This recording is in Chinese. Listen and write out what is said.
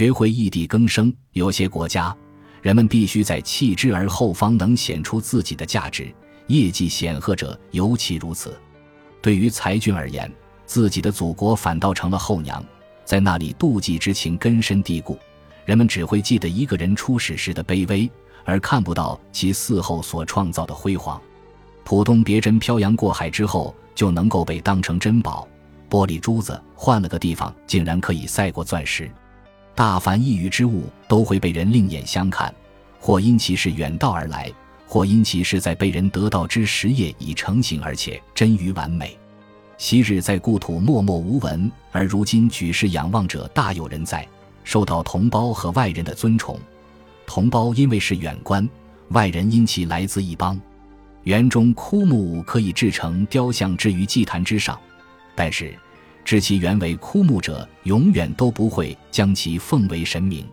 学会异地更生。有些国家，人们必须在弃之而后方能显出自己的价值，业绩显赫者尤其如此。对于才俊而言，自己的祖国反倒成了后娘，在那里妒忌之情根深蒂固。人们只会记得一个人初始时的卑微，而看不到其嗣后所创造的辉煌。普通别针漂洋过海之后就能够被当成珍宝，玻璃珠子换了个地方竟然可以赛过钻石。大凡异域之物都会被人另眼相看，或因其是远道而来，或因其是在被人得到之时业已成型而且臻于完美。昔日在故土默默无闻，而如今举世仰望者大有人在。受到同胞和外人的尊崇，同胞因为是远观，外人因其来自一邦。园中枯木可以制成雕像置于祭坛之上，但是知其原为枯木者，永远都不会将其奉为神明。